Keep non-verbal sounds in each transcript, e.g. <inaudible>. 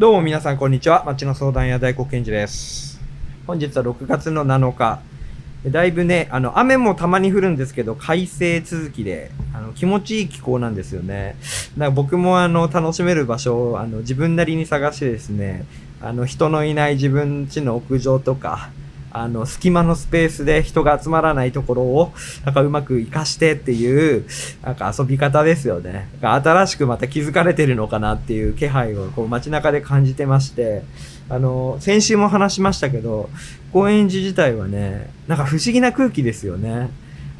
どうも皆さんこんにちは。町の相談屋大黒賢治です。本日は6月の7日。だいぶね、あの、雨もたまに降るんですけど、快晴続きで、あの、気持ちいい気候なんですよね。だから僕もあの、楽しめる場所を、あの、自分なりに探してですね、あの、人のいない自分家の屋上とか、あの、隙間のスペースで人が集まらないところを、なんかうまく活かしてっていう、なんか遊び方ですよね。新しくまた気づかれてるのかなっていう気配をこう街中で感じてまして、あの、先週も話しましたけど、高円寺自体はね、なんか不思議な空気ですよね。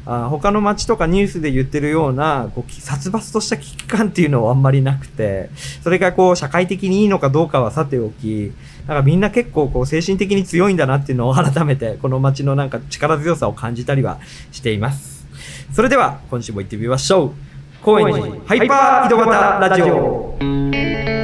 あ他の街とかニュースで言ってるような、こう、殺伐とした危機感っていうのはあんまりなくて、それがこう、社会的にいいのかどうかはさておき、なんかみんな結構こう、精神的に強いんだなっていうのを改めて、この街のなんか力強さを感じたりはしています。それでは、今週も行ってみましょう。高円寺ハイパー井戸端ラジオ。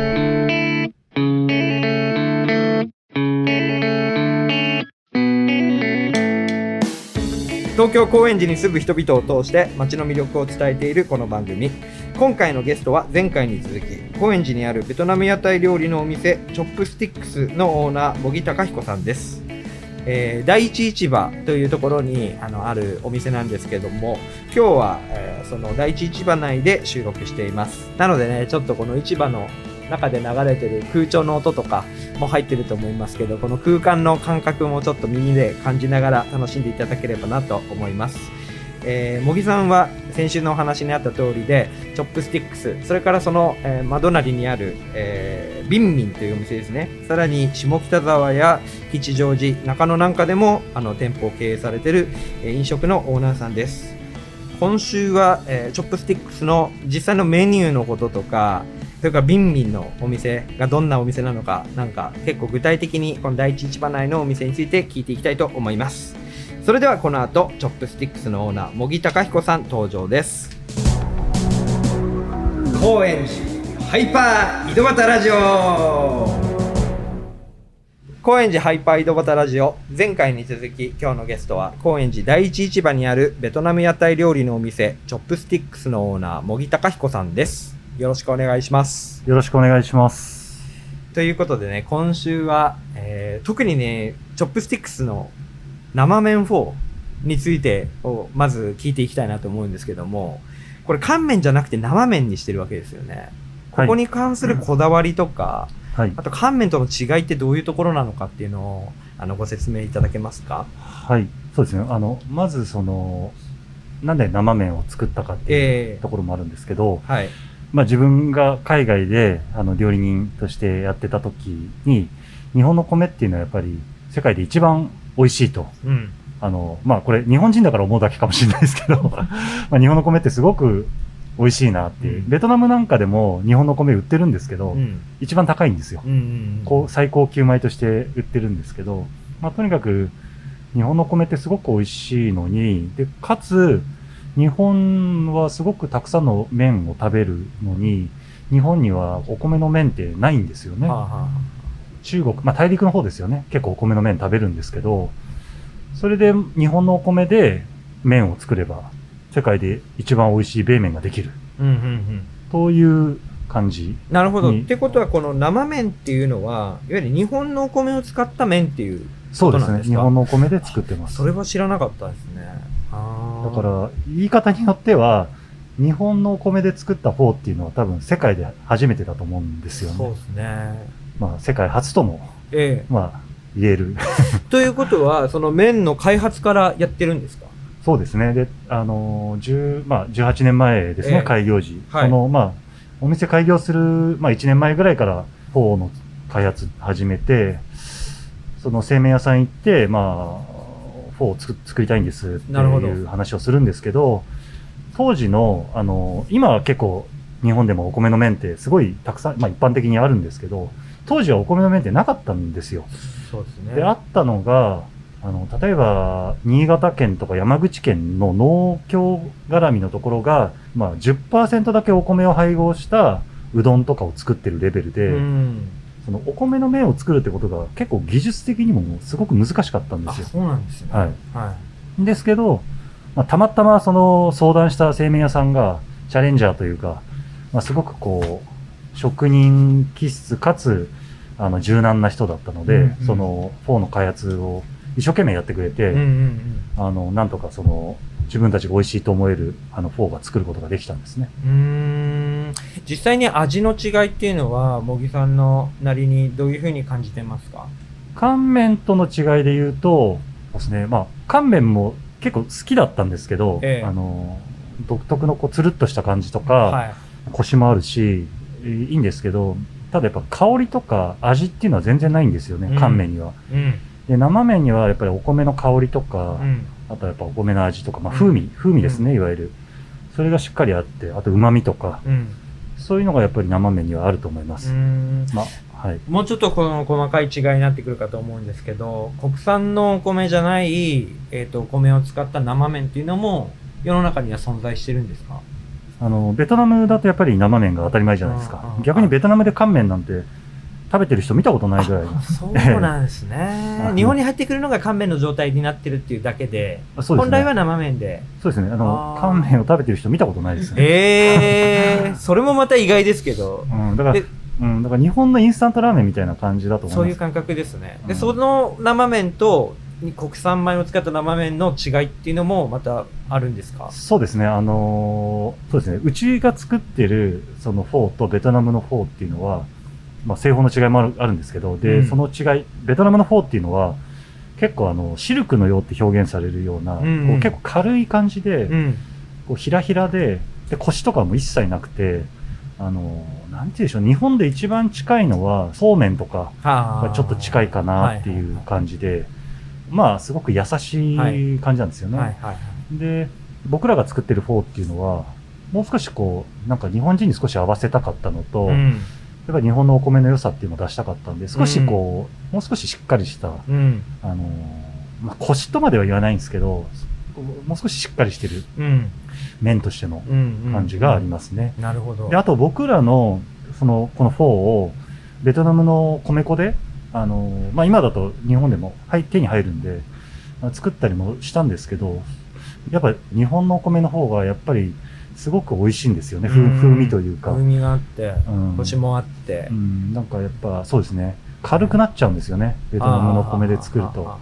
東京高円寺に住む人々を通して街の魅力を伝えているこの番組。今回のゲストは前回に続き高円寺にあるベトナム屋台料理のお店チョップスティックスのオーナー茂木隆彦さんです、えー第一市場というところにあのあるお店なんですけども今日は、えーその第一市場内で収録しています。なのでねちょっとこの市場の中で流れてる空調の音とかも入ってると思いますけど、この空間の感覚もちょっと耳で感じながら楽しんでいただければなと思います。えー、茂木さんは先週のお話にあった通りで、チョップスティックス、それからその、えー、窓なりにある、えー、ビンミンというお店ですね。さらに下北沢や吉祥寺、中野なんかでもあの店舗を経営されてる、えー飲食のオーナーさんです。今週は、えーチョップスティックスの実際のメニューのこととか、それからビンミンのお店がどんなお店なのか、なんか結構具体的にこの第一市場内のお店について聞いていきたいと思います。それではこの後、チョップスティックスのオーナー、茂木隆彦さん登場です。高円寺ハイパー井戸端ラジオ高円寺ハイパー井戸端ラジオ前回に続き今日のゲストは高円寺第一市場にあるベトナム屋台料理のお店チョップスティックスのオーナー茂木貴彦さんですよろしくお願いしますよろしくお願いします。ということでね今週は、えー特にねチョップスティックスの生麺フォーについてをまず聞いていきたいなと思うんですけどもこれ乾麺じゃなくて生麺にしてるわけですよねここに関するこだわりとか、はいあ。と乾麺との違いってどういうところなのかっていうのをあのご説明いただけますか？はい。そうですね。あの、まずその、なんで生麺を作ったかっていうええところもあるんですけど、はいまあ自分が海外であの料理人としてやってた時に、日本の米っていうのはやっぱり世界で一番美味しいと。うんあの、まあこれ日本人だから思うだけかもしれないですけど、<laughs> まあ日本の米ってすごく美味しいなっていう。うんベトナムなんかでも日本の米売ってるんですけど、うん一番高いんですよ。うんうんこう最高級米として売ってるんですけど、まあ、とにかく日本の米ってすごく美味しいのに、で、かつ、日本はすごくたくさんの麺を食べるのに、日本にはお米の麺ってないんですよね。はあはあ中国、まあ大陸の方ですよね。結構お米の麺食べるんですけど、それで日本のお米で麺を作れば、世界で一番美味しい米麺ができる。うんうんうんという感じ。なるほど。にってことは、この生麺っていうのは、いわゆる日本のお米を使った麺っていう。そうですね。そうなんですか日本のお米で作ってます。それは知らなかったですね。か、ら、言い方によっては、日本のお米で作ったフォーっていうのは多分世界で初めてだと思うんですよね。そうですね。まあ世界初とも、えまあ言える。え。<laughs> ということは、その麺の開発からやってるんですか？そうですね。で、あの、10、まあ18年前ですね、ええ開業時。はいその、まあ、お店開業する、まあ1年前ぐらいからフォーの開発始めて、その製麺屋さん行って、まを作作りたいんですっていう話をするんですけど、当時の、あの、今は結構日本でもお米の麺ってすごいたくさん、まあ一般的にあるんですけど、当時はお米の麺ってなかったんですよ。そうですね。で、あったのが、あの、例えば、新潟県とか山口県の農協絡みのところが、まあ10%だけお米を配合したうどんとかを作ってるレベルで、うん。そのお米の麺を作るってことが結構技術的にもすごく難しかったんであ、すよ。そうなんですね。はい。はですけど、まあ、たまたまその相談した製麺屋さんがチャレンジャーというか、まあ、すごくこう、職人気質かつ、あの柔軟な人だったので、うんうんそのフォーの開発を一生懸命やってくれて、うんうんあのなんとかその自分たちが美味しいと思えるあのフォーが作ることができたんですね。うん。実際に味の違いっていうのは、茂木さんのなりにどういうふうに感じてますか？乾麺との違いで言うとですね、まあ乾麺も結構好きだったんですけど、ええあの独特のこうつるっとした感じとか、はい。コシもあるしえーいいんですけどただやっぱ香りとか味っていうのは全然ないんですよね、うん乾麺には。うん。で生麺にはやっぱりお米の香りとか、うん。あとはやっぱお米の味とか、まあ、うん風味、風味ですね、いわゆる。それがしっかりあって、あと旨味とか、うん。そういうのがやっぱり生麺にはあると思いまうす。ん。まあ、はい。もうちょっとこの細かい違いになってくるかと思うんですけど、国産のお米じゃない、えっ、と、お米を使った生麺っていうのも、世の中には存在してるんですか？あの、ベトナムだとやっぱり生麺が当たり前じゃないですか。逆にベトナムで乾麺なんて食べてる人見たことないぐらい。あそうなんですねあ。<laughs> 日本に入ってくるのが乾麺の状態になってるっていうだけで、ね。本来は生麺で。そうですね。あの乾麺を食べてる人見たことないですね。ええー、それもまた意外ですけど、うん、だからで、うん、だから日本のインスタントラーメンみたいな感じだと思います。そういう感覚ですね。で、うんその生麺と、国産米を使った生麺の違いっていうのもまたあるんですか？そうですね、あのーそうですね、うちが作ってるそのフォーとベトナムのフォーっていうのは、まあ、製法の違いもあるあるんですけど、で、うんその違い、ベトナムのフォーっていうのは、結構あの、シルクのようって表現されるような、うんうんこう結構軽い感じで、うん。こうひらひらで、で、腰とかも一切なくて、あのーなんて言うんでしょう、日本で一番近いのは、そうめんとかちょっと近いかなっていう感じで、まあ、すごく優しい感じなんですよね。はいはいはい。で、僕らが作ってるフォーっていうのは、もう少しこう、なんか日本人に少し合わせたかったのと、やっうん。ぱり日本のお米の良さっていうのを出したかったんで、少しこう、もう少ししっかりした、うん。あのーまあ、コシとまでは言わないんですけど、もう少ししっかりしてるうん。麺としてのうん。感じがありますね。なるほど。で、あと僕らの、その、このフォーを、ベトナムの米粉で、あのーまあ、今だと日本でも、はい、手に入るんで、まあ作ったりもしたんですけど、やっぱ日本のお米の方がやっぱりすごく美味しいんですよね。風風味というか。風味があって、うんコシもあってう。ん、なんかやっぱそうですね。軽くなっちゃうんですよね。ベトナムの米で作ると。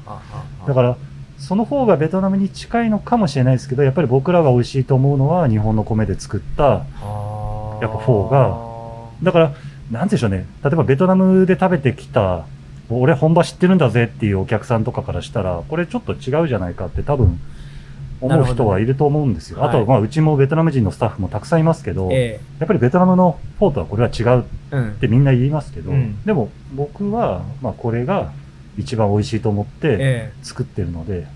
だから、その方がベトナムに近いのかもしれないですけど、やっぱり僕らが美味しいと思うのは日本の米で作った。ら、やっぱフォーがだから、なんでしょうね。例えばベトナムで食べてきた、俺本場知ってるんだぜっていうお客さんとかからしたら、これちょっと違うじゃないかって多分思う人はいると思うんですよ。あとはまあうちもベトナム人のスタッフもたくさんいますけど、えやっぱりベトナムのフォーとはこれは違うっ。てみんな言いますけど、うん。でも僕はまあこれが一番美味しいと思ってえ作ってるので、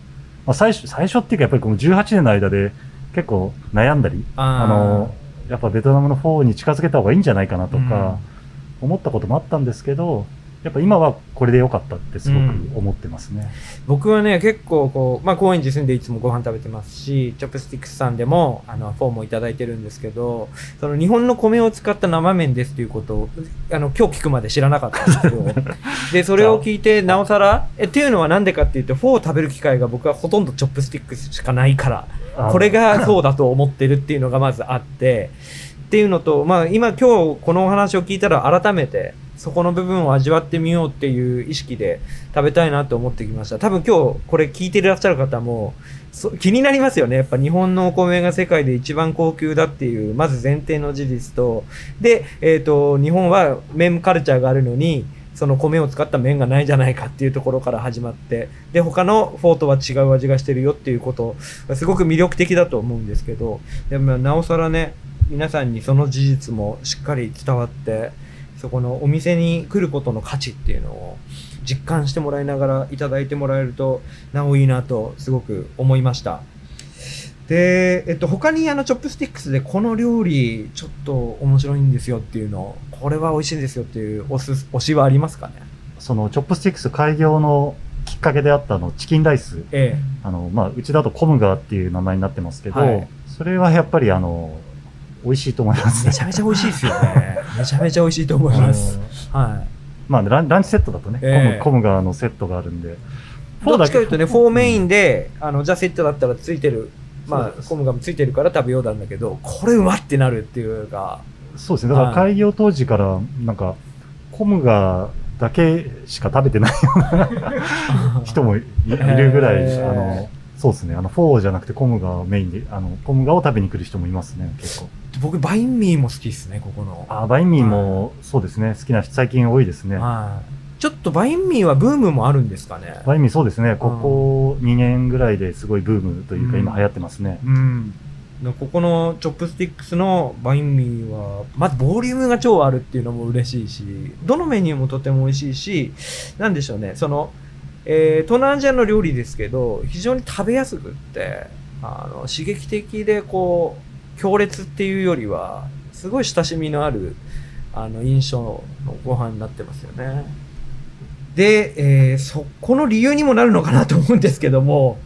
まあ最初、最初っていうかやっぱりこの18年の間で結構悩んだり、ああの、やっぱベトナムのフォーに近づけた方がいいんじゃないかなとか、思ったこともあったんですけど、やっぱ今はこれで良かったってすごく思ってますね。僕はね、結構こう、まあ、高円寺住んでいつもご飯食べてますし、チョップスティックスさんでも、あの、フォーもいただいてるんですけど、その日本の米を使った生麺ですということを、あの、今日聞くまで知らなかったんですよ。<laughs> で、それを聞いて、なおさら、え、っていうのはなんでかっていうと、フォーを食べる機会が僕はほとんどチョップスティックスしかないから、あこれがそうだと思ってるっていうのがまずあって、っていうのと、まあ今今日このお話を聞いたら改めてそこの部分を味わってみようっていう意識で食べたいなと思ってきました。多分今日これ聞いていらっしゃる方も気になりますよね。やっぱ日本のお米が世界で一番高級だっていう、まず前提の事実と、で、えっ、と、日本は麺カルチャーがあるのに、その米を使った麺がないじゃないかっていうところから始まって、で、他のフォーとは違う味がしてるよっていうことがすごく魅力的だと思うんですけど、でもなおさらね、皆さんにその事実もしっかり伝わって、そこのお店に来ることの価値っていうのを実感してもらいながらいただいてもらえると、なおいいなとすごく思いました。で、えっと、他にあの、チョップスティックスでこの料理ちょっと面白いんですよっていうの、これは美味しいんですよっていうおす、推しはありますかね？そのチョップスティックス開業のきっかけであったあのチキンライス。えあの、まあ、うちだとコムガーっていう名前になってますけど、はいそれはやっぱりあの、美味しいと思いまえ。すめちゃめちゃ美味しいですよね。めちゃめちゃ美味しいと思います。はまあラン、ランチセットだとね、ええコムコムガーのセットがあるんで。い。どっちかというとね、フォーメインで、あの、じゃあセットだったらついてる、まあ、コムガもついてるから食べようなんだけど、これうまってなるっていうか、そうですね。だからはい開業当時から、なんか、コムガーだけしか食べてないような <laughs> 人もいいるぐらい、あの、そうですね。あの、フォーじゃなくてコムガーをメインで、あの、コムガーを食べに来る人もいますね、結構。僕、バインミーも好きですね、ここの。あ、バインミーも、そうですね。好きな人最近多いですね。はい。ちょっとバインミーはブームもあるんですかね。バインミーそうですね。ここ2年ぐらいですごいブームというか、うん今流行ってますね。うん。でここのチョップスティックスのバインミーは、まずボリュームが超あるっていうのも嬉しいし、どのメニューもとても美味しいし、なんでしょうね、その、えー、東南アジアの料理ですけど、非常に食べやすくって、あの、刺激的でこう、強烈っていうよりは、すごい親しみのある、あの、印象のご飯になってますよね。で、えーそこの理由にもなるのかなと思うんですけども、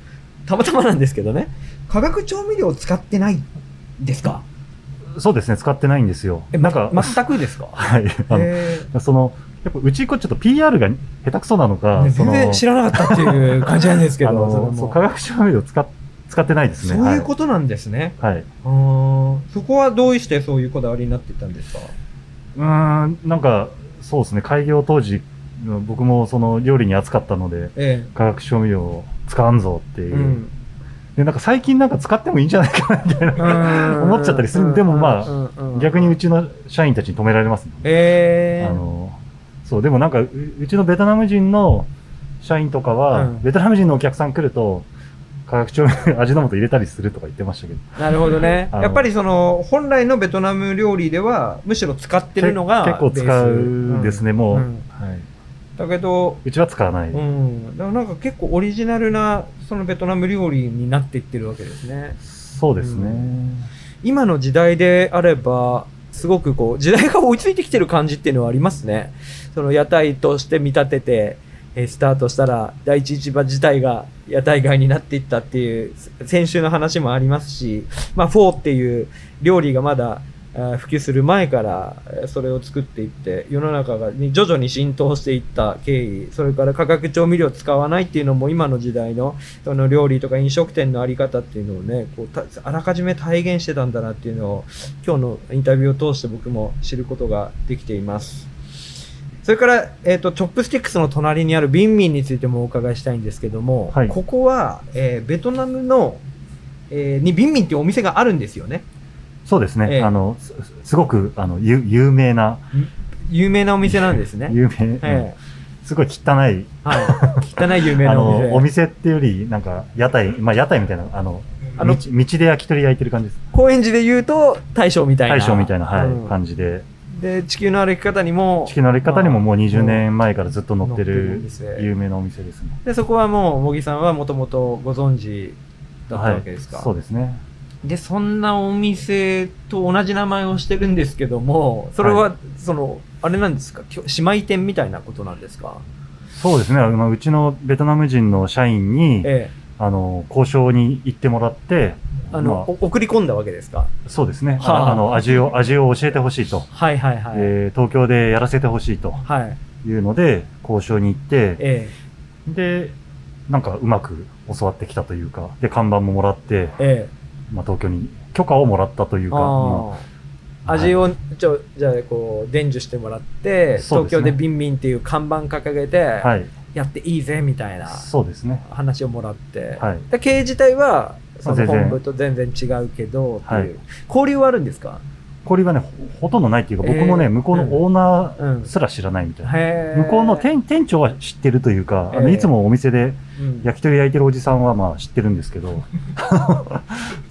たまたまなんですけどね、化学調味料を使ってないですか？そうですね。使ってないんですよ。え、なんか、ま全くですか？<laughs> はい。あのえその、やっぱうちこちょっと PR が下手くそなのか、ーね全然知らなかったっていう感じなんですけど、あのそう化学調味料使っ使ってないですね。そういうことなんですね。はい。そこはどうしてそういうこだわりになっていったんですか？うーん、なんか、そうですね。開業当時、僕もその料理に熱かったので、え化学調味料を使わんぞってえいう。で、なんか最近なんか使ってもいいんじゃないかなみたいな、うん思っちゃったりする。でもまあ、うんうんうん逆にうちの社員たちに止められますね。ええあの、そう、でもなんかう、うちのベトナム人の社員とかは、うんベトナム人のお客さん来ると、化学調味料、<laughs> 味の素入れたりするとか言ってましたけど。なるほどね。やっぱりその、本来のベトナム料理では、むしろ使ってるのがけ結構使うですね、もう、うんはい。だけど、うちは使わない。うん。だからなんか結構オリジナルな、そのベトナム料理になっていってるわけですね。そうですね。今の時代であれば、すごくこう、時代が追いついてきてる感じっていうのはありますね。その屋台として見立てて、えスタートしたら、第一市場自体が屋台街になっていったっていう、先週の話もありますし、まあ、フォーっていう料理がまだ、普及する前から、それを作っていって、世の中が徐々に浸透していった経緯、それから化学調味料を使わないっていうのも今の時代のその料理とか飲食店のあり方っていうのをね、こうあらかじめ体現してたんだなっていうのを、今日のインタビューを通して僕も知ることができています。それから、えっ、と、チョップスティックスの隣にあるビンミンについてもお伺いしたいんですけども、はいここは、えーベトナムの、えーにビンミンっていうお店があるんですよね。そうですね。ええあの、すすごく、あの、有有名な、有名なお店なんですね。<laughs> 有名、えすごい汚い、えはい。汚い有名あなお店。<laughs> の、お店っていうより、なんか、屋台、まあ、屋台みたいな、あの、あの道道で焼き鳥焼いてる感じです。高円寺で言うと大将みたいな。大将みたいな、はい、うん感じで。で、地球の歩き方にも、地球の歩き方にももう20まあ年前からずっと載ってる有名なお店ですね。で、そこはもう、茂木さんはもともとご存知だったわけですか？はい、そうですね。で、そんなお店と同じ名前をしてるんですけども、それは、はその、あれなんですか？姉妹店みたいなことなんですか？そうですね。うちのベトナム人の社員に、ええ。あの、交渉に行ってもらって、あの、まあお送り込んだわけですか？そうですね。はあああの、味を、味を教えてほしいと。はいはいはい。えー東京でやらせてほしいとはい。いうので、交渉に行って、えで、なんかうまく教わってきたというか、で、看板ももらって、え。えまあ、東京に許可をもらったといえ。うか。味を、ちょ、じゃあ、こう、伝授してもらって、ね京でビンビンっていう看板掲げて、あはい。やっていいぜ、みたいなそうですね。話をもらって、はい。で経営自体は、その本部と全然違うけど、っていう、はい交流はあるんですか？交流がね、ほほとんどないっていうか、僕もね、えー向こうのオーナうんーすら知らないみたいな。へー。向こうの店店長は知ってるというか、あのええいつもお店でうん。焼き鳥焼いてるおじさんはまあ知ってるんですけど、<laughs>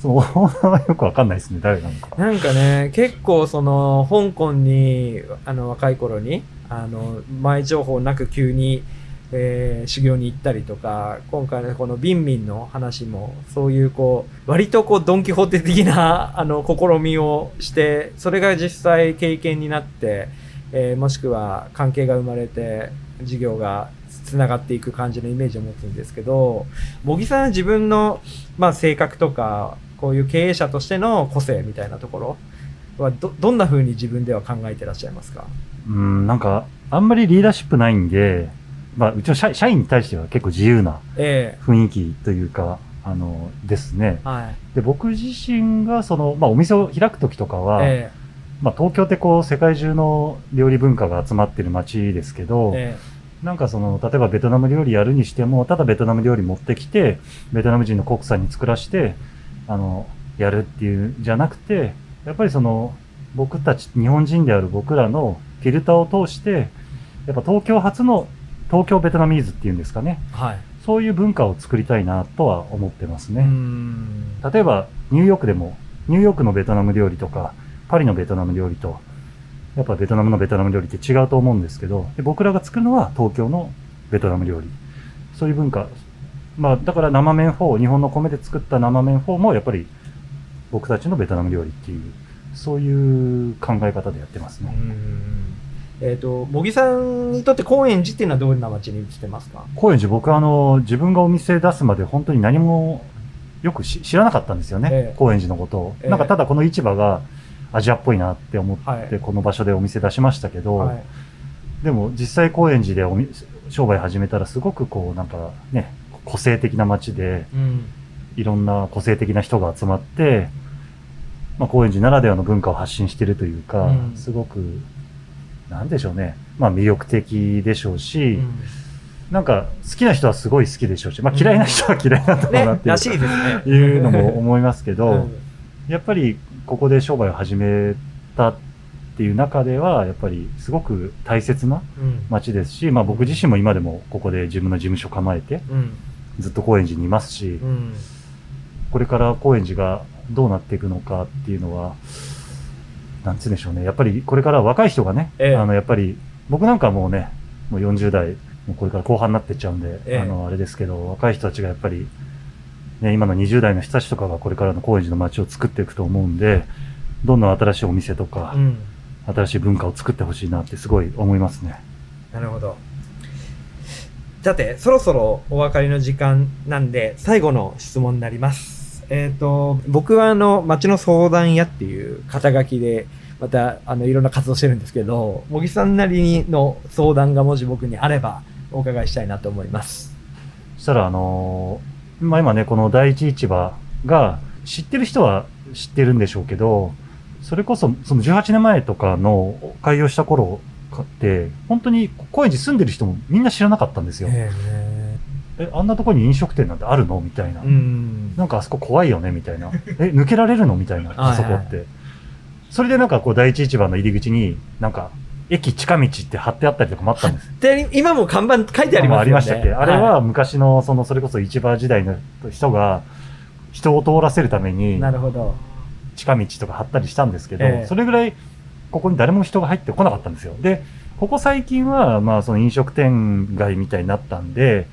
そのオーナーはよくわかんないですね、誰なのか。なんかね、結構その、香港に、あの、若い頃に、あの、前情報なく急に、えー修行に行ったりとか、今回のこのビンミンの話も、そういうこう、割とこう、ドンキホーテ的な、<laughs> あの、試みをして、それが実際経験になって、えーもしくは関係が生まれて、事業がつながっていく感じのイメージを持つんですけど、茂木さんは自分の、まあ、性格とか、こういう経営者としての個性みたいなところはど、どんな風に自分では考えてらっしゃいますか？うん、なんか、あんまりリーダーシップないんで、まあ、うちの社社員に対しては結構自由なえ雰囲気というか、あの、ですねえ。はい。で、僕自身が、その、まあ、お店を開くときとかは、えまあ、東京ってこう世界中の料理文化が集まってる街ですけど、えなんかその、例えばベトナム料理やるにしても、ただベトナム料理持ってきて、ベトナム人のコックさんに作らして、あの、やるっていうんじゃなくて、やっぱりその、僕たち、日本人である僕らのフィルターを通して、やっぱ東京初の東京ベトナミーズっていうんですかね。えはい。そういう文化を作りたいなとは思ってますうね。ん。例えば、ニューヨークでも、ニューヨークのベトナム料理とか、パリのベトナム料理と、やっぱベトナムのベトナム料理って違うと思うんですけど、で僕らが作るのは東京のベトナム料理。そういう文化。まあ、だから生麺フォー、日本の米で作った生麺フォーもやっぱり僕たちのベトナム料理っていう、そういう考え方でやってますうね。んえっ、と、茂木さんにとって高円寺っていうのはどんな街に位置してますか？高円寺僕はあの、自分がお店出すまで本当に何もよくし知らなかったんですよね。ええ高円寺のことを。ええなんかただこの市場がアジアっぽいなって思って、はいこの場所でお店出しましたけど、はい。でも実際高円寺でおみ商売始めたらすごくこうなんかね、個性的な街で、うん。いろんな個性的な人が集まって、まあ、高円寺ならではの文化を発信してるというか、うんすごく、なんでしょうね。まあ魅力的でしょうし、なんか好きな人はすごい好きでしょうし、まあ嫌いな人は嫌いなんだろうなねっ、ていう,、らしいですね。いうのも思いますけど、うんやっぱりここで商売を始めたっていう中では、やっぱりすごく大切なうん。街ですし、まあ僕自身も今でもここで自分の事務所構えて、うん。ずっと高円寺にいますし、うん。これから高円寺がどうなっていくのかっていうのは、なんつうんでしょうね。やっぱりこれから若い人がね、ええあの、やっぱり、僕なんかはもうね、もう40代、もうこれから後半になってっちゃうんで、ええあの、あれですけど、若い人たちがやっぱり、ね、今の20代の人たちとかがこれからの高円寺の街を作っていくと思うんで、どんどん新しいお店とかう、ん。新しい文化を作ってほしいなってすごい思いますね。なるほど。さて、そろそろお別れの時間なんで、最後の質問になります。えっ、と、僕はあの、町の相談屋っていう肩書きで、また、あの、いろんな活動してるんですけど、茂木さんなりにの相談がもし僕にあれば、お伺いしたいなと思います。そしたら、あのーまあ、今ね、この第一市場が、知ってる人は知ってるんでしょうけど、それこそ、その18年前とかの開業した頃って、本当に高円寺住んでる人もみんな知らなかったんですよ。ええ、あんなとこに飲食店なんてあるの？みたいな。うん。なんかあそこ怖いよね？みたいな。え、抜けられるの？みたいな、あそこはいはいって。それでなんかこう第一市場の入り口に、なんか、駅近道って貼ってあったりとかもあったんですで、今も看板書いてありますよね。ありましたっけ、あれは昔の、その、それこそ市場時代の人が、人を通らせるためい、に、なるほど。近道とか貼ったりしたんですけど、ええそれぐらい、ここに誰も人が入ってこなかったんですよ。で、ここ最近は、まあ、その飲食店街みたいになったんで、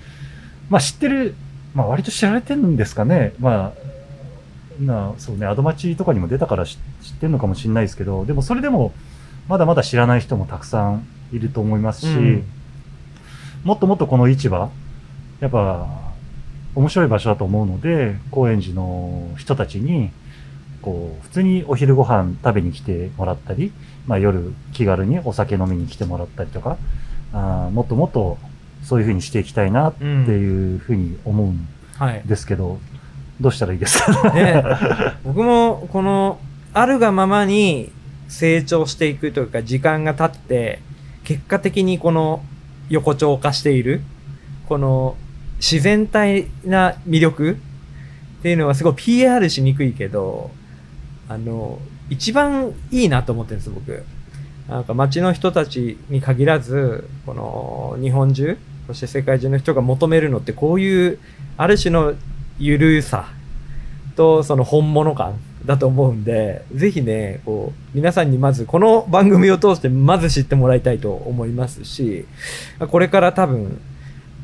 まあ、知ってる、まあ、割と知られてるんですかね。まあ、なそうね、アドマチとかにも出たから知知ってるのかもしれないですけど、でもそれでも、まだまだ知らない人もたくさんいると思いますし、うんもっともっとこの市場、やっぱ、面白い場所だと思うので、高円寺の人たちに、こう、普通にお昼ご飯食べに来てもらったり、まあ夜気軽にお酒飲みに来てもらったりとか、あーもっともっとそういう風にしていきたいなっていう風に思うんはい。ですけど、どうしたらいいですかね、僕もこのあるがままに成長していくというか時間が経って結果的にこの横丁化しているこの自然体な魅力っていうのはすごい PR しにくいけどあの一番いいなと思ってるんです僕なんか街の人たちに限らずこの日本中そして世界中の人が求めるのってこういうある種のゆるさとその本物感だと思うんで、ぜひね、こう、皆さんにまずこの番組を通してまず知ってもらいたいと思いますし、これから多分、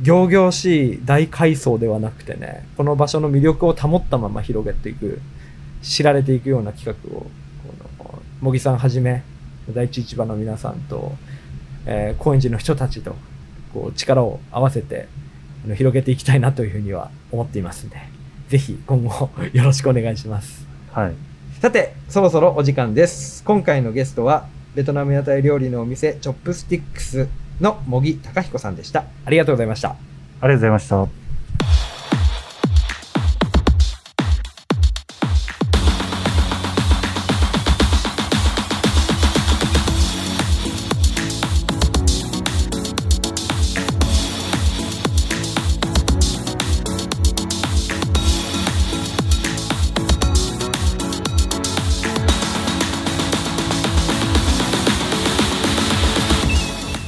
行々しい大改装ではなくてね、この場所の魅力を保ったまま広げていく、知られていくような企画を、この、茂木さんはじめ、第一市場の皆さんと、えー高円寺の人たちと、こう、力を合わせて、あの広げていきたいなというふうには思っていますんで、ぜひ今後 <laughs> よろしくお願いします。はい。さて、そろそろお時間です。今回のゲストは、ベトナム屋台料理のお店、チョップスティックスの茂木隆彦さんでした。ありがとうございました。ありがとうございました。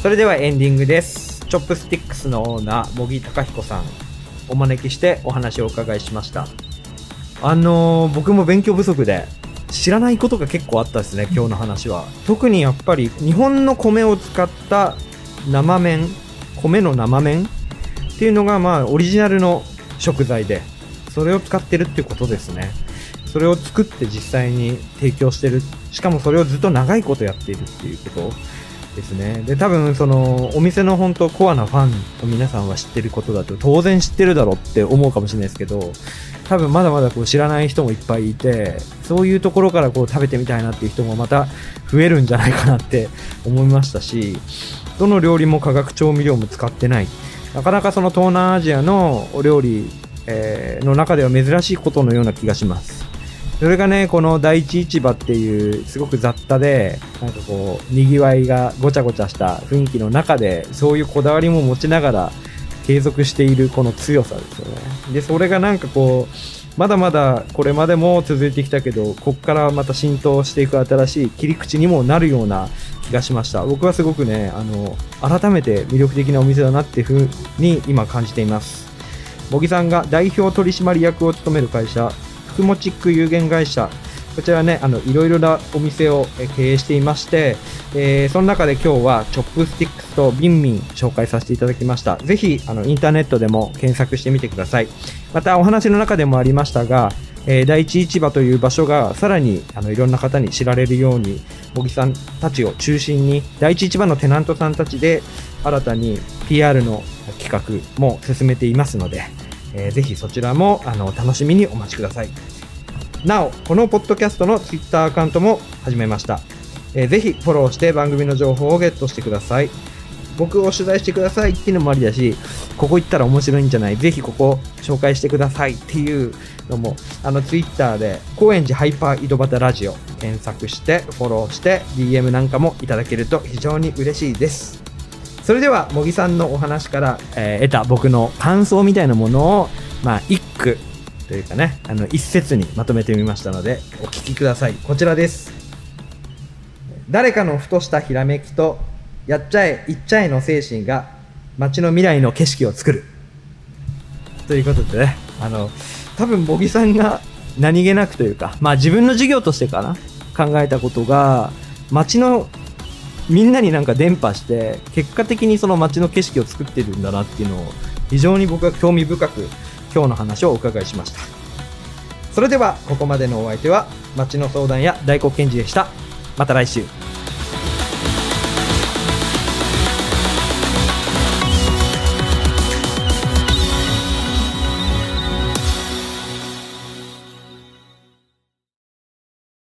それではエンディングです。チョップスティックスのオーナー茂木隆彦さんお招きしてお話をお伺いしました。あのー僕も勉強不足で知らないことが結構あったですね今日の話は。特にやっぱり日本の米を使った生麺米の生麺っていうのがまあオリジナルの食材でそれを使ってるってことですね。それを作って実際に提供してる。しかもそれをずっと長いことやっているっていうこと。ですね。で多分そのお店の本当コアなファンの皆さんは知ってることだと当然知ってるだろうって思うかもしれないですけど多分まだまだこう知らない人もいっぱいいてそういうところからこう食べてみたいなっていう人もまた増えるんじゃないかなって <laughs> 思いましたしどの料理も化学調味料も使ってない。なかなかその東南アジアのお料理、えーの中では珍しいことのような気がします。それがねこの第一市場っていうすごく雑多でなんかこうにぎわいがごちゃごちゃした雰囲気の中でそういうこだわりも持ちながら継続しているこの強さですよね。でそれがなんかこうまだまだこれまでも続いてきたけどこっからまた浸透していく新しい切り口にもなるような気がしました。僕はすごくねあの改めて魅力的なお店だなっていうふうに今感じています。茂木さんが代表取締役を務める会社福もチック有限会社。こちらねあのいろいろなお店を経営していまして、えーその中で今日はチョップスティックスとビンミン紹介させていただきました。ぜひあのインターネットでも検索してみてください。またお話の中でもありましたが、えー第一市場という場所がさらにあのいろんな方に知られるように茂木さんたちを中心に第一市場のテナントさんたちで新たに PR の企画も進めていますので、えーぜひそちらもあの楽しみにお待ちください。なおこのポッドキャストの Twitter アカウントも始めました、えーぜひフォローして番組の情報をゲットしてください。僕を取材してくださいっていうのもありだしここ行ったら面白いんじゃない？ぜひここ紹介してくださいっていうのもあの Twitter で高円寺ハイパー井戸端ラジオ検索してフォローして DM なんかもいただけると非常に嬉しいです。それでは茂木さんのお話から、えー得た僕の感想みたいなものを、まあ、一句というかねあの一節にまとめてみましたのでお聞きください。こちらです。誰かのふとしたひらめきとやっちゃえ言っちゃえの精神が街の未来の景色を作る。ということでねあの多分茂木さんが何気なくというかまあ自分の授業としてかな考えたことが街のみんなになんか伝播して結果的にその街の景色を作ってるんだなっていうのを非常に僕は興味深く今日の話をお伺いしました。それではここまでのお相手は街の相談や大黒賢治でした。また来週。